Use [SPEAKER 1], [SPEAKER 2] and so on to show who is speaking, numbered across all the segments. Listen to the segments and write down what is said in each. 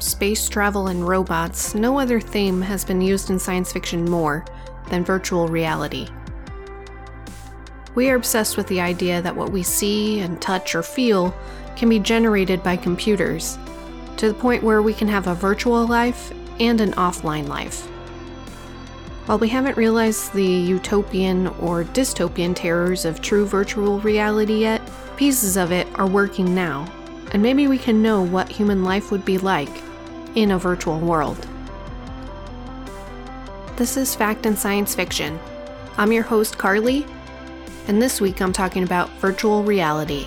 [SPEAKER 1] Space travel and robots, no other theme has been used in science fiction more than virtual reality. We are obsessed with the idea that what we see and touch or feel can be generated by computers, to the point where we can have a virtual life and an offline life. While we haven't realized the utopian or dystopian terrors of true virtual reality yet, pieces of it are working now, and maybe we can know what human life would be like in a virtual world. This is Fact and Science Fiction. I'm your host, Carly, and this week I'm talking about virtual reality.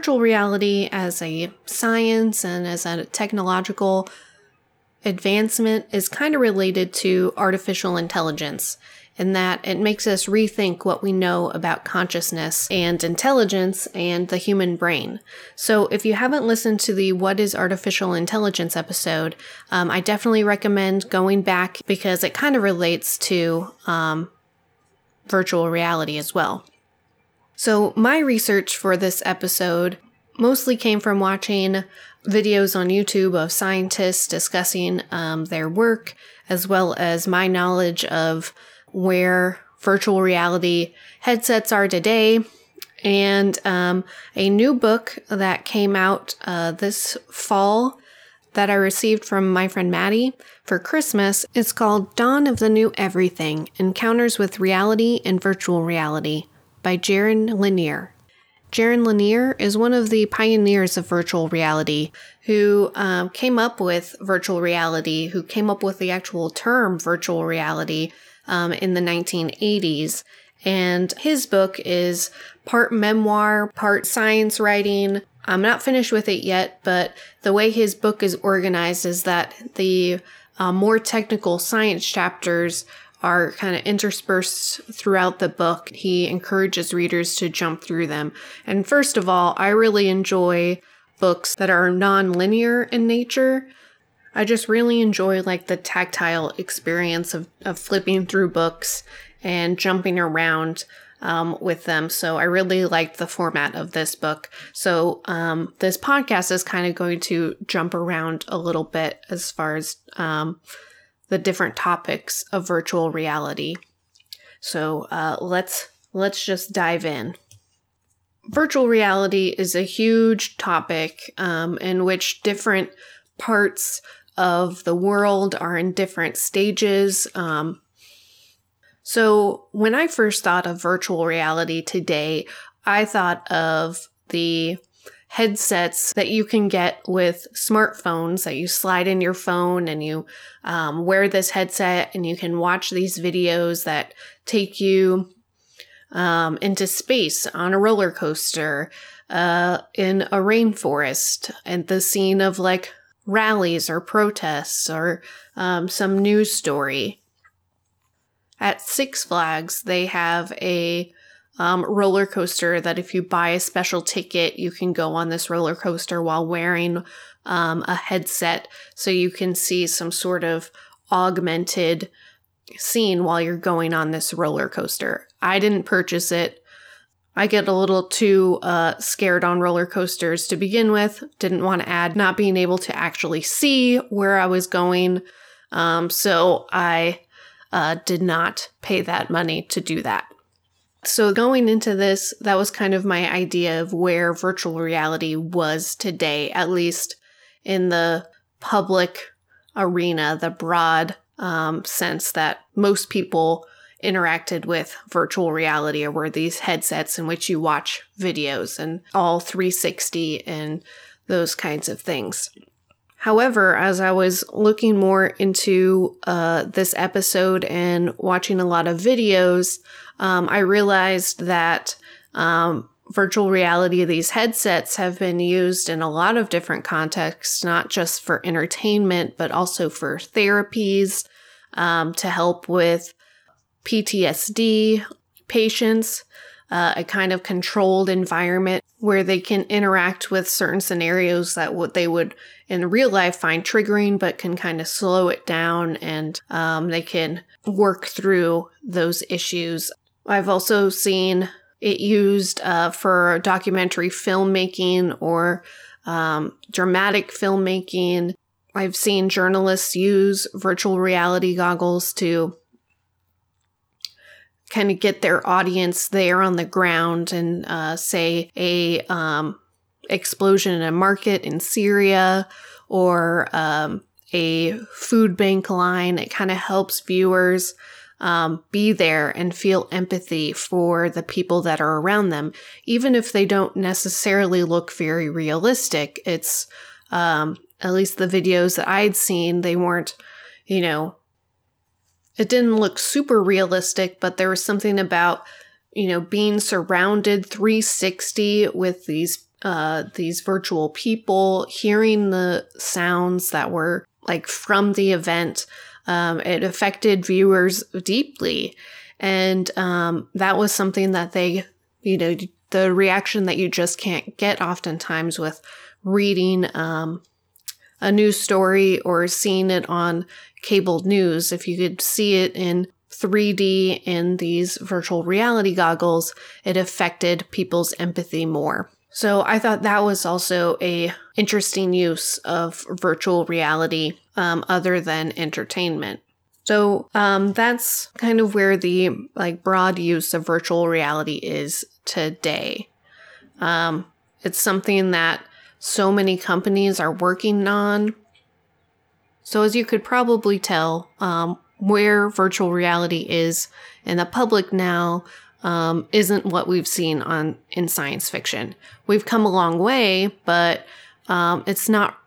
[SPEAKER 1] Virtual reality as a science and as a technological advancement is kind of related to artificial intelligence in that it makes us rethink what we know about consciousness and intelligence and the human brain. So, if you haven't listened to the What is Artificial Intelligence episode, um, I definitely recommend going back because it kind of relates to um, virtual reality as well. So, my research for this episode mostly came from watching videos on YouTube of scientists discussing um, their work, as well as my knowledge of where virtual reality headsets are today, and um, a new book that came out uh, this fall that I received from my friend Maddie for Christmas. It's called Dawn of the New Everything Encounters with Reality and Virtual Reality by Jaron Lanier. Jaron Lanier is one of the pioneers of virtual reality who um, came up with virtual reality, who came up with the actual term virtual reality um, in the 1980s. And his book is part memoir, part science writing. I'm not finished with it yet, but the way his book is organized is that the uh, more technical science chapters are kind of interspersed throughout the book. He encourages readers to jump through them. And first of all, I really enjoy books that are non-linear in nature. I just really enjoy like the tactile experience of, of flipping through books and jumping around um, with them. So I really liked the format of this book. So um, this podcast is kind of going to jump around a little bit as far as um, the different topics of virtual reality. So uh, let's let's just dive in. Virtual reality is a huge topic um, in which different parts of the world are in different stages. Um, so when I first thought of virtual reality today, I thought of the headsets that you can get with smartphones that you slide in your phone and you um, wear this headset and you can watch these videos that take you um, into space on a roller coaster uh, in a rainforest and the scene of like rallies or protests or um, some news story. At Six Flags, they have a um, roller coaster that if you buy a special ticket, you can go on this roller coaster while wearing um, a headset so you can see some sort of augmented scene while you're going on this roller coaster. I didn't purchase it. I get a little too uh, scared on roller coasters to begin with. Didn't want to add not being able to actually see where I was going. Um, so I uh, did not pay that money to do that. So, going into this, that was kind of my idea of where virtual reality was today, at least in the public arena, the broad um, sense that most people interacted with virtual reality or were these headsets in which you watch videos and all 360 and those kinds of things. However, as I was looking more into uh, this episode and watching a lot of videos, um, I realized that um, virtual reality, these headsets have been used in a lot of different contexts, not just for entertainment, but also for therapies um, to help with PTSD patients. uh, a kind of controlled environment where they can interact with certain scenarios that what they would in real life find triggering, but can kind of slow it down and um, they can work through those issues. I've also seen it used uh, for documentary filmmaking or um, dramatic filmmaking. I've seen journalists use virtual reality goggles to kind of get their audience there on the ground and uh, say a um, explosion in a market in Syria or um, a food bank line. It kind of helps viewers um, be there and feel empathy for the people that are around them, even if they don't necessarily look very realistic. It's um, at least the videos that I'd seen, they weren't, you know, it didn't look super realistic, but there was something about, you know, being surrounded 360 with these uh, these virtual people, hearing the sounds that were like from the event. Um, it affected viewers deeply. And um, that was something that they, you know, the reaction that you just can't get oftentimes with reading um, a news story or seeing it on cable news. If you could see it in 3D in these virtual reality goggles, it affected people's empathy more. So I thought that was also a interesting use of virtual reality um, other than entertainment. So um, that's kind of where the like broad use of virtual reality is today. Um, it's something that so many companies are working on. So, as you could probably tell, um, where virtual reality is in the public now um, isn't what we've seen on in science fiction. We've come a long way, but um, it's not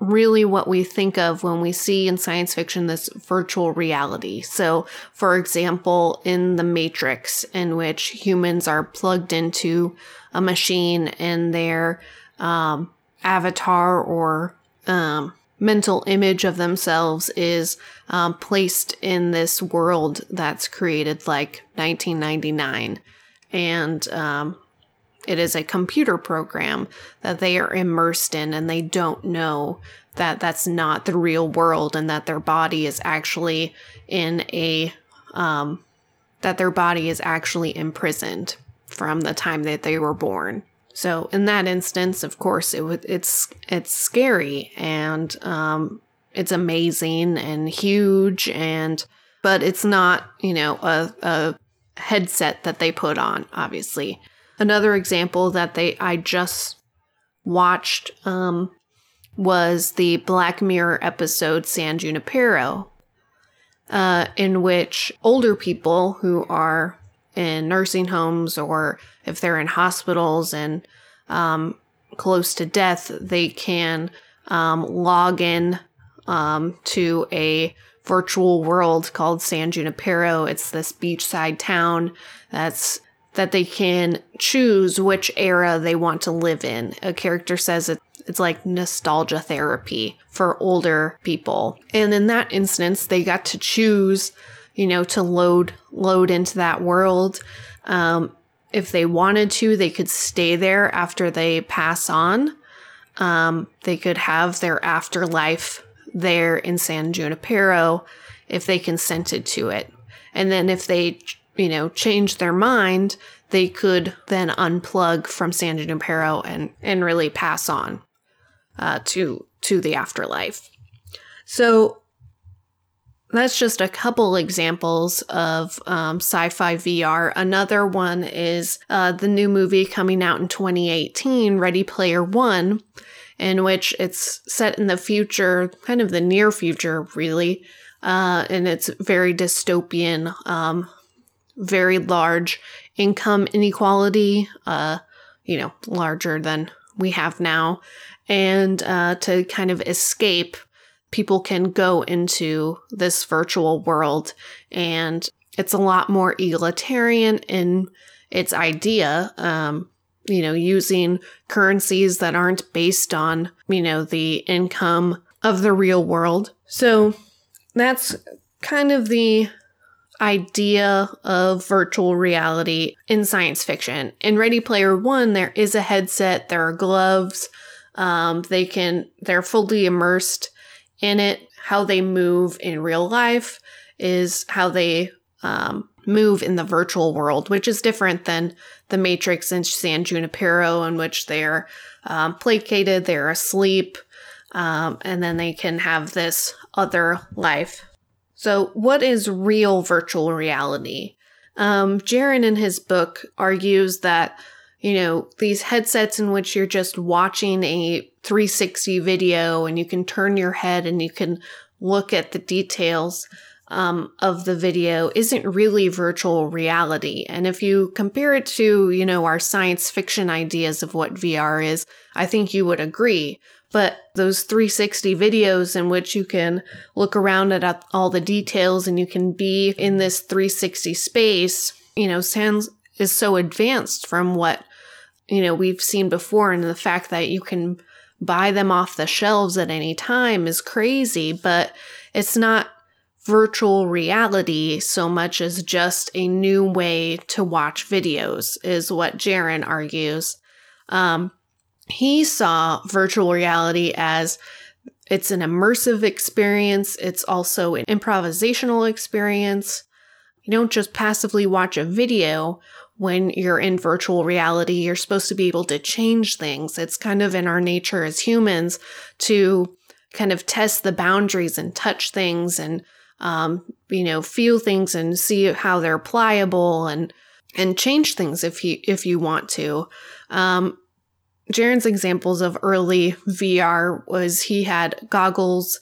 [SPEAKER 1] really what we think of when we see in science fiction this virtual reality. So, for example, in The Matrix, in which humans are plugged into a machine and their um, avatar or um, mental image of themselves is um, placed in this world that's created like 1999. And um, it is a computer program that they are immersed in, and they don't know that that's not the real world and that their body is actually in a, um, that their body is actually imprisoned from the time that they were born. So in that instance, of course, it would it's it's scary and um, it's amazing and huge and but it's not you know a, a headset that they put on. Obviously, another example that they I just watched um, was the Black Mirror episode San Junipero, uh, in which older people who are in nursing homes or if they're in hospitals and um, close to death, they can um, log in um, to a virtual world called San Junipero. It's this beachside town that's that they can choose which era they want to live in. A character says it, it's like nostalgia therapy for older people. And in that instance, they got to choose you know, to load load into that world. Um, if they wanted to, they could stay there after they pass on. Um, they could have their afterlife there in San Junipero if they consented to it. And then if they, you know, changed their mind, they could then unplug from San Junipero and, and really pass on uh, to to the afterlife. So that's just a couple examples of um, sci fi VR. Another one is uh, the new movie coming out in 2018, Ready Player One, in which it's set in the future, kind of the near future, really. Uh, and it's very dystopian, um, very large income inequality, uh, you know, larger than we have now. And uh, to kind of escape people can go into this virtual world and it's a lot more egalitarian in its idea um, you know using currencies that aren't based on you know the income of the real world so that's kind of the idea of virtual reality in science fiction. In Ready Player One, there is a headset, there are gloves. Um, they can, they're fully immersed in it. How they move in real life is how they um, move in the virtual world, which is different than the Matrix and San Junipero, in which they're um, placated, they're asleep, um, and then they can have this other life. So, what is real virtual reality? Um, Jaron in his book argues that, you know, these headsets in which you're just watching a 360 video and you can turn your head and you can look at the details um, of the video isn't really virtual reality. And if you compare it to, you know, our science fiction ideas of what VR is, I think you would agree. But those 360 videos in which you can look around at all the details and you can be in this 360 space, you know, sounds is so advanced from what, you know, we've seen before. And the fact that you can buy them off the shelves at any time is crazy, but it's not virtual reality so much as just a new way to watch videos, is what Jaron argues. Um, he saw virtual reality as it's an immersive experience, it's also an improvisational experience. You don't just passively watch a video when you're in virtual reality. You're supposed to be able to change things. It's kind of in our nature as humans to kind of test the boundaries and touch things and um, you know, feel things and see how they're pliable and and change things if you if you want to. Um, Jaron's examples of early VR was he had goggles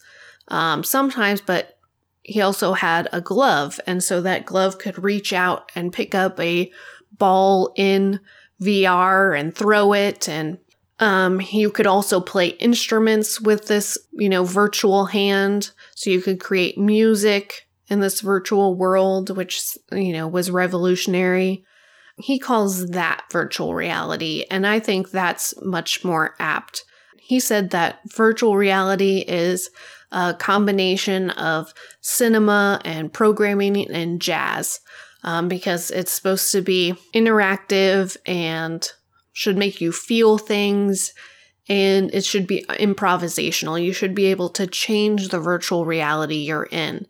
[SPEAKER 1] um, sometimes, but he also had a glove, and so that glove could reach out and pick up a ball in VR and throw it and um, you could also play instruments with this, you know, virtual hand. So you could create music in this virtual world, which, you know, was revolutionary. He calls that virtual reality. And I think that's much more apt. He said that virtual reality is a combination of cinema and programming and jazz um, because it's supposed to be interactive and should make you feel things and it should be improvisational. You should be able to change the virtual reality you're in.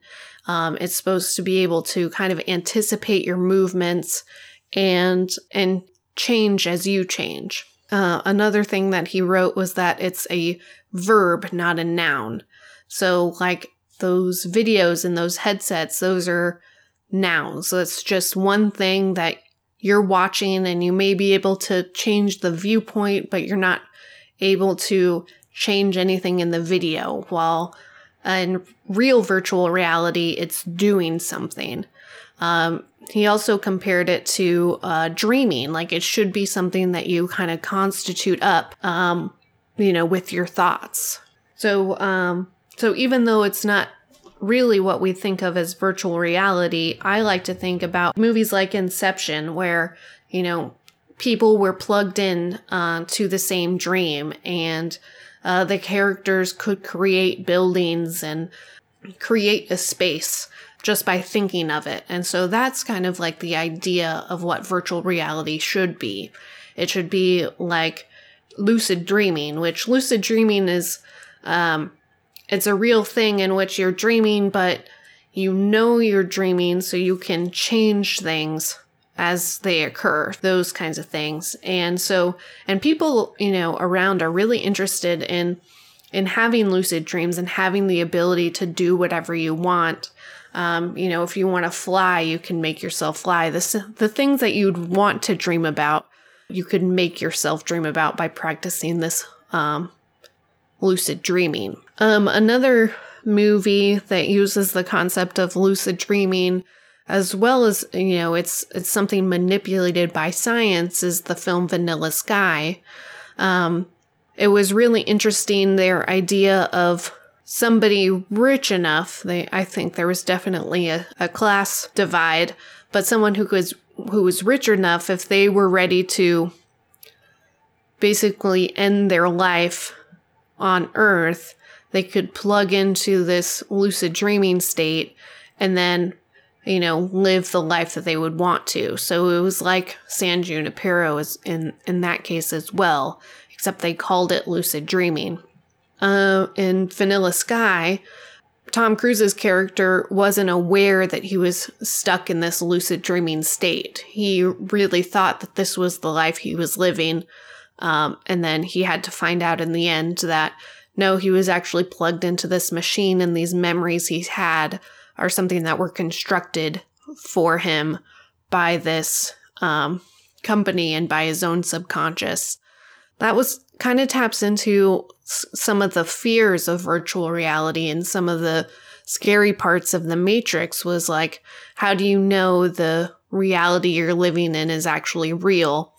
[SPEAKER 1] Um, it's supposed to be able to kind of anticipate your movements and and change as you change. Uh, another thing that he wrote was that it's a verb, not a noun. So, like those videos and those headsets, those are nouns. So it's just one thing that you're watching and you may be able to change the viewpoint, but you're not able to change anything in the video. While in real virtual reality, it's doing something. Um, he also compared it to uh, dreaming, like it should be something that you kind of constitute up, um, you know, with your thoughts. So, um, so even though it's not really what we think of as virtual reality, I like to think about movies like Inception, where, you know, people were plugged in uh, to the same dream and uh, the characters could create buildings and create a space just by thinking of it. And so that's kind of like the idea of what virtual reality should be. It should be like lucid dreaming, which lucid dreaming is um, it's a real thing in which you're dreaming, but you know you're dreaming, so you can change things as they occur, those kinds of things. And so, and people, you know, around are really interested in in having lucid dreams and having the ability to do whatever you want. Um, you know, if you want to fly, you can make yourself fly. The, the things that you'd want to dream about, you could make yourself dream about by practicing this um, lucid dreaming. Um, another movie that uses the concept of lucid dreaming as well as you know it's it's something manipulated by science is the film vanilla sky. Um, it was really interesting their idea of somebody rich enough they i think there was definitely a, a class divide but someone who was who was rich enough if they were ready to basically end their life on Earth, they could plug into this lucid dreaming state and then you know, live the life that they would want to. So it was like San Junipero is in in that case as well, except they called it lucid dreaming. Uh, in Vanilla Sky, Tom Cruise's character wasn't aware that he was stuck in this lucid dreaming state. He really thought that this was the life he was living. Um, and then he had to find out in the end that no, he was actually plugged into this machine and these memories he's had are something that were constructed for him by this um, company and by his own subconscious. That was kind of taps into some of the fears of virtual reality and some of the scary parts of the matrix was like how do you know the reality you're living in is actually real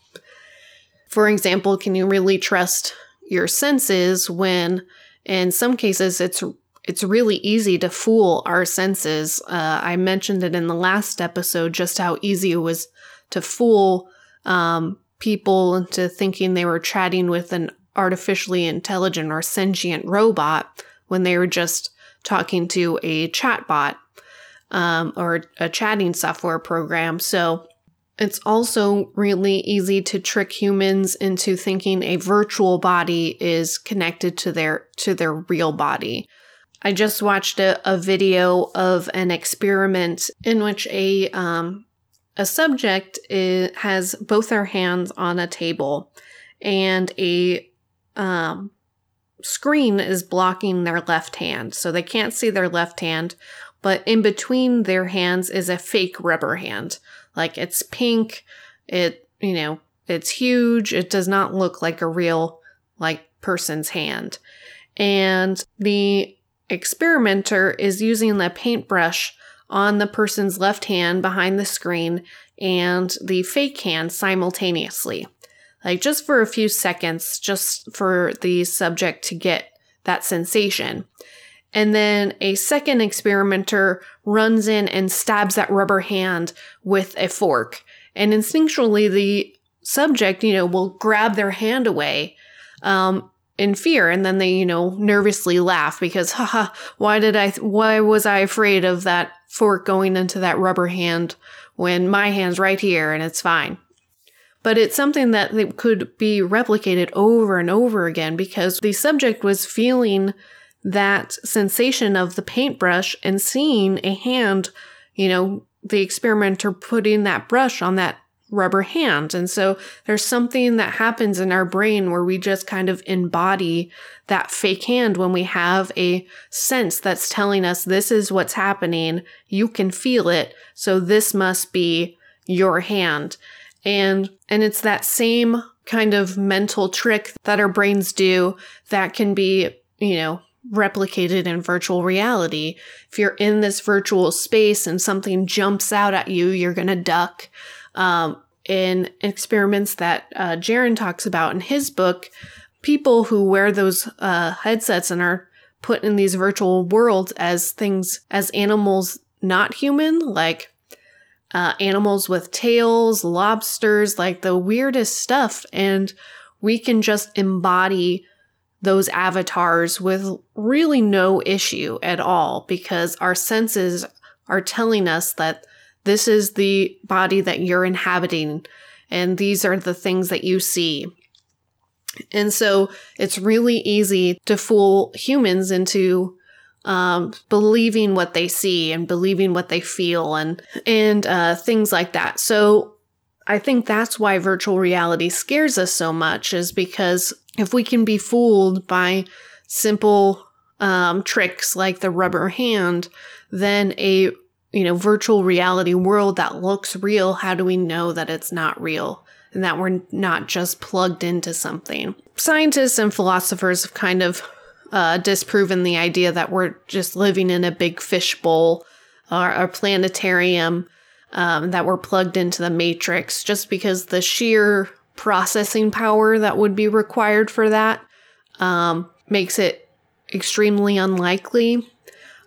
[SPEAKER 1] for example can you really trust your senses when in some cases it's it's really easy to fool our senses uh, i mentioned it in the last episode just how easy it was to fool um, people into thinking they were chatting with an artificially intelligent or sentient robot when they were just talking to a chatbot um, or a chatting software program. So it's also really easy to trick humans into thinking a virtual body is connected to their to their real body. I just watched a, a video of an experiment in which a um, a subject is, has both their hands on a table and a um, screen is blocking their left hand. So they can't see their left hand, but in between their hands is a fake rubber hand. Like it's pink, it, you know, it's huge. It does not look like a real, like, person's hand. And the experimenter is using the paintbrush on the person's left hand behind the screen and the fake hand simultaneously like just for a few seconds, just for the subject to get that sensation. And then a second experimenter runs in and stabs that rubber hand with a fork. And instinctually, the subject, you know, will grab their hand away um, in fear. And then they, you know, nervously laugh because, haha, why did I, why was I afraid of that fork going into that rubber hand when my hand's right here and it's fine? but it's something that could be replicated over and over again because the subject was feeling that sensation of the paintbrush and seeing a hand, you know, the experimenter putting that brush on that rubber hand. And so there's something that happens in our brain where we just kind of embody that fake hand when we have a sense that's telling us this is what's happening. You can feel it. So this must be your hand. And and it's that same kind of mental trick that our brains do that can be, you know, replicated in virtual reality. If you're in this virtual space and something jumps out at you, you're going to duck. Um, in experiments that uh, Jaron talks about in his book, people who wear those uh, headsets and are put in these virtual worlds as things, as animals not human, like uh, animals with tails, lobsters, like the weirdest stuff. And we can just embody those avatars with really no issue at all because our senses are telling us that this is the body that you're inhabiting and these are the things that you see. And so it's really easy to fool humans into um, believing what they see and believing what they feel and and uh, things like that. So I think that's why virtual reality scares us so much is because if we can be fooled by simple um, tricks like the rubber hand, then a you know virtual reality world that looks real, how do we know that it's not real? And that we're not just plugged into something. Scientists and philosophers have kind of uh, disproven the idea that we're just living in a big fishbowl or a planetarium, um, that we're plugged into the matrix, just because the sheer processing power that would be required for that um, makes it extremely unlikely.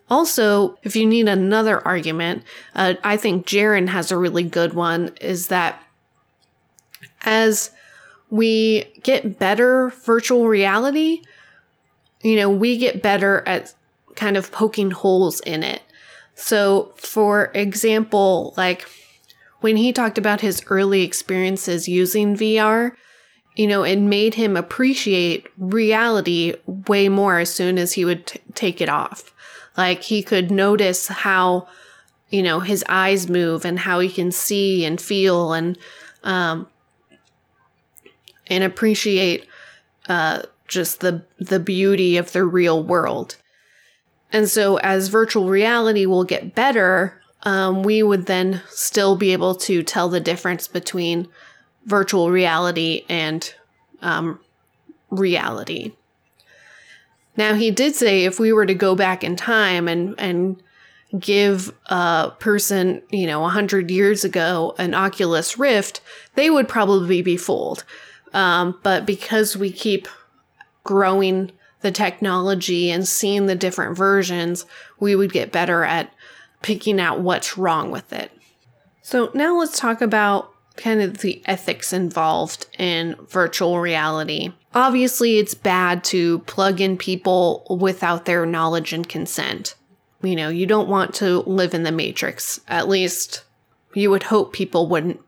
[SPEAKER 1] Also, if you need another argument, uh, I think Jaron has a really good one is that as we get better virtual reality, you know, we get better at kind of poking holes in it. So, for example, like when he talked about his early experiences using VR, you know, it made him appreciate reality way more as soon as he would t- take it off. Like he could notice how, you know, his eyes move and how he can see and feel and, um, and appreciate, uh, just the, the beauty of the real world. And so as virtual reality will get better, um, we would then still be able to tell the difference between virtual reality and um, reality. Now, he did say if we were to go back in time and, and give a person, you know, 100 years ago an Oculus Rift, they would probably be fooled. Um, but because we keep growing the technology and seeing the different versions, we would get better at picking out what's wrong with it. So, now let's talk about kind of the ethics involved in virtual reality. Obviously, it's bad to plug in people without their knowledge and consent. You know, you don't want to live in the matrix. At least you would hope people wouldn't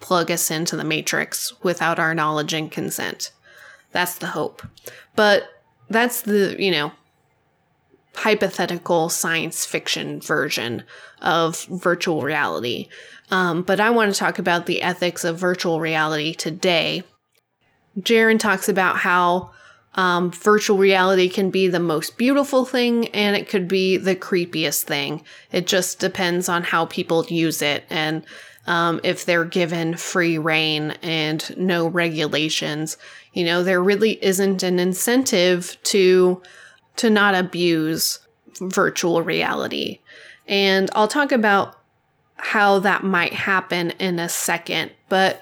[SPEAKER 1] plug us into the matrix without our knowledge and consent. That's the hope. But that's the, you know, hypothetical science fiction version of virtual reality. Um, but I want to talk about the ethics of virtual reality today. Jaron talks about how um, virtual reality can be the most beautiful thing and it could be the creepiest thing. It just depends on how people use it and um, if they're given free rein and no regulations. You know, there really isn't an incentive to to not abuse virtual reality. And I'll talk about how that might happen in a second. But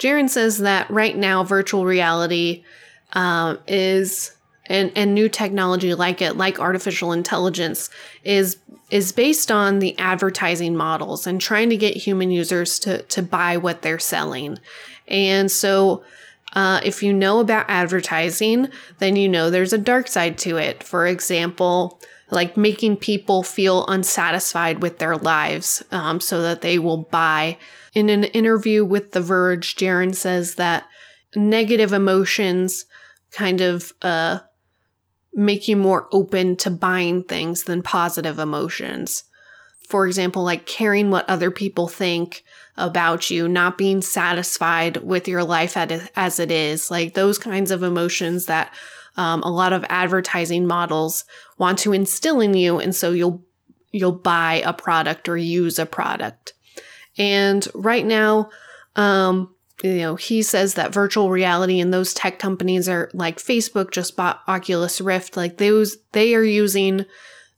[SPEAKER 1] Jaron says that right now, virtual reality um, is and, and new technology like it, like artificial intelligence, is is based on the advertising models and trying to get human users to to buy what they're selling. And so uh, if you know about advertising, then you know there's a dark side to it. For example, like making people feel unsatisfied with their lives um, so that they will buy. In an interview with The Verge, Jaron says that negative emotions kind of uh, make you more open to buying things than positive emotions. For example, like caring what other people think about you, not being satisfied with your life as it is, like those kinds of emotions that um, a lot of advertising models want to instill in you, and so you'll you'll buy a product or use a product. And right now, um, you know, he says that virtual reality and those tech companies are like Facebook just bought Oculus Rift, like those they are using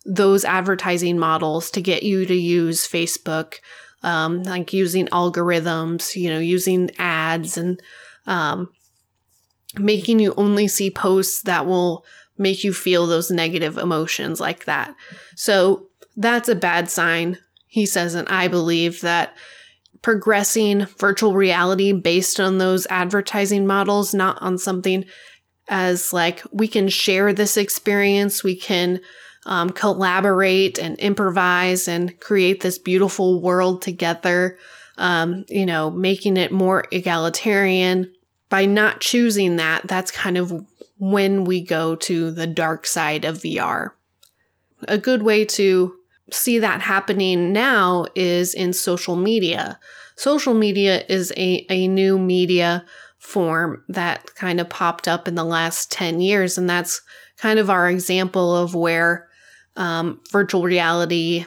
[SPEAKER 1] those advertising models to get you to use Facebook, um, like using algorithms, you know, using ads and um, making you only see posts that will make you feel those negative emotions like that. So that's a bad sign. He says, and I believe that progressing virtual reality based on those advertising models, not on something as like we can share this experience, we can um, collaborate and improvise and create this beautiful world together. Um, you know, making it more egalitarian, by not choosing that, that's kind of when we go to the dark side of VR. A good way to see that happening now is in social media. Social media is a, a new media form that kind of popped up in the last 10 years, and that's kind of our example of where um, virtual reality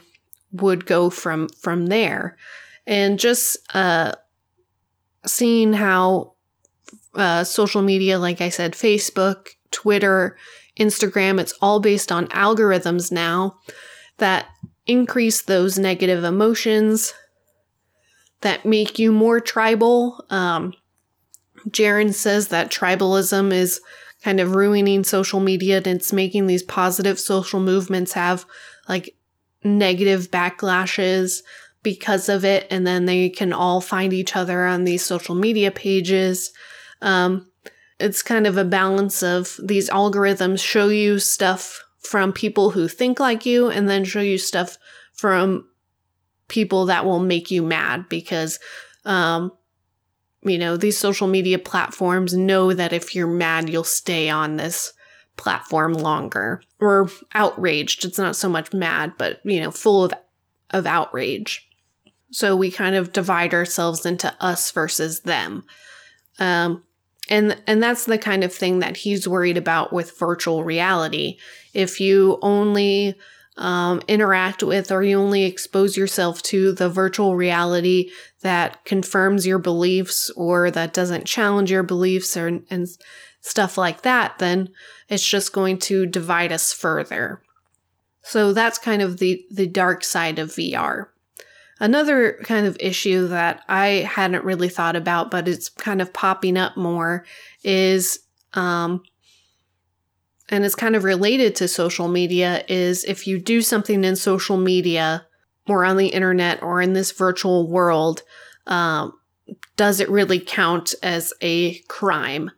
[SPEAKER 1] would go from from there and just uh, seeing how uh, social media, like I said, Facebook, Twitter, Instagram, it's all based on algorithms now that increase those negative emotions that make you more tribal. Um, Jaron says that tribalism is kind of ruining social media and it's making these positive social movements have like negative backlashes because of it. And then they can all find each other on these social media pages. Um, it's kind of a balance of these algorithms show you stuff from people who think like you and then show you stuff from people that will make you mad because um you know these social media platforms know that if you're mad you'll stay on this platform longer. Or outraged. It's not so much mad but you know full of of outrage. So we kind of divide ourselves into us versus them. Um and and that's the kind of thing that he's worried about with virtual reality. If you only um, interact with or you only expose yourself to the virtual reality that confirms your beliefs or that doesn't challenge your beliefs or and stuff like that, then it's just going to divide us further. So that's kind of the the dark side of VR. Another kind of issue that I hadn't really thought about, but it's kind of popping up more, is um, and it's kind of related to social media is if you do something in social media or on the internet or in this virtual world, um, does it really count as a crime?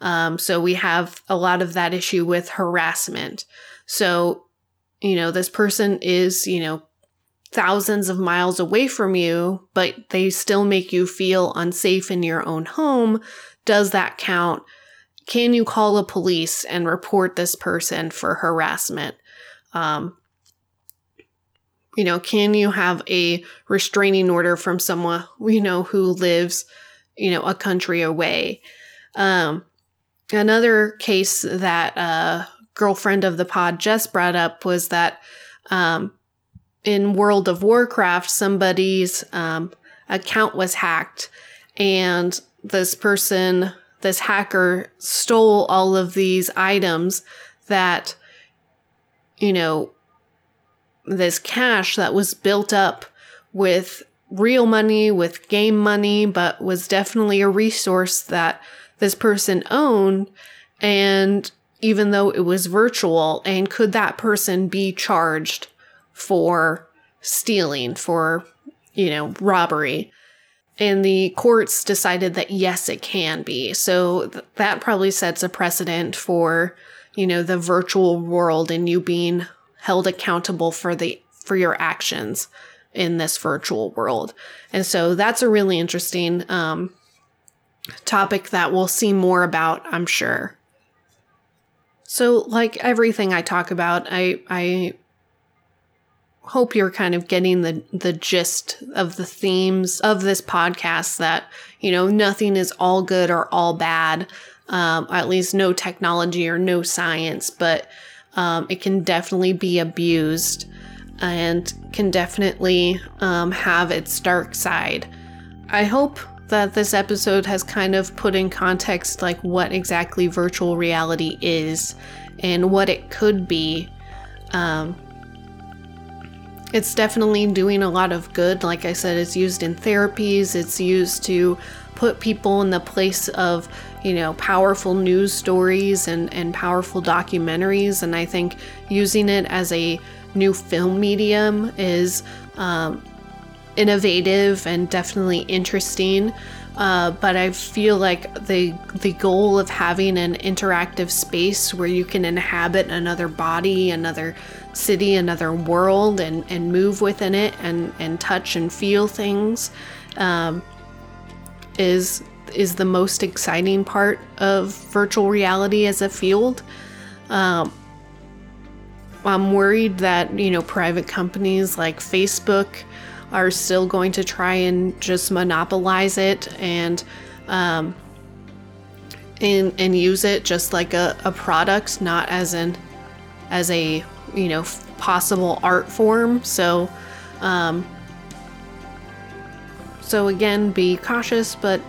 [SPEAKER 1] Um, so we have a lot of that issue with harassment. So, you know, this person is, you know, thousands of miles away from you, but they still make you feel unsafe in your own home. Does that count? can you call the police and report this person for harassment? Um, you know, can you have a restraining order from someone, you know, who lives, you know, a country away? Um, another case that a girlfriend of the pod just brought up was that um, in World of Warcraft, somebody's um, account was hacked and this person this hacker stole all of these items that, you know, this cash that was built up with real money, with game money, but was definitely a resource that this person owned. And even though it was virtual, and could that person be charged for stealing, for, you know, robbery? and the courts decided that yes, it can be. So th- that probably sets a precedent for, you know, the virtual world and you being held accountable for the for your actions in this virtual world. And so that's a really interesting um, topic that we'll see more about, I'm sure. So, like everything I talk about, I I hope you're kind of getting the the gist of the themes of this podcast that you know nothing is all good or all bad um, at least no technology or no science but um, it can definitely be abused and can definitely um, have its dark side. I hope that this episode has kind of put in context like what exactly virtual reality is and what it could be. Um, it's definitely doing a lot of good. Like I said, it's used in therapies, it's used to put people in the place of, you know, powerful news stories and, and powerful documentaries. And I think using it as a new film medium is um, innovative and definitely interesting. Uh, but I feel like the the goal of having an interactive space where you can inhabit another body, another city, another world, and, and move within it and, and touch and feel things um, is is the most exciting part of virtual reality as a field. Um, I'm worried that you know private companies like Facebook are still going to try and just monopolize it and um, and and use it just like a, a product, not as an as a you know possible art form. So, um, so again, be cautious, but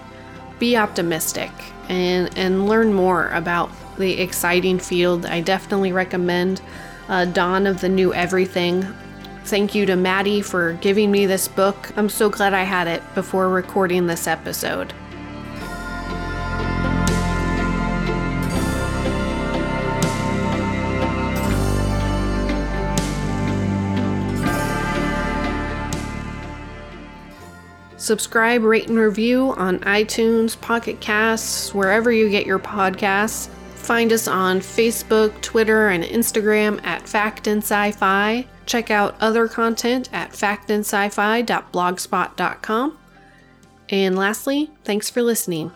[SPEAKER 1] be optimistic and and learn more about the exciting field. I definitely recommend uh, Dawn of the New Everything. Thank you to Maddie for giving me this book. I'm so glad I had it before recording this episode. Subscribe, rate, and review on iTunes, Pocket Casts, wherever you get your podcasts. Find us on Facebook, Twitter, and Instagram at Fact and Sci-Fi. Check out other content at factandscifi.blogspot.com. And lastly, thanks for listening.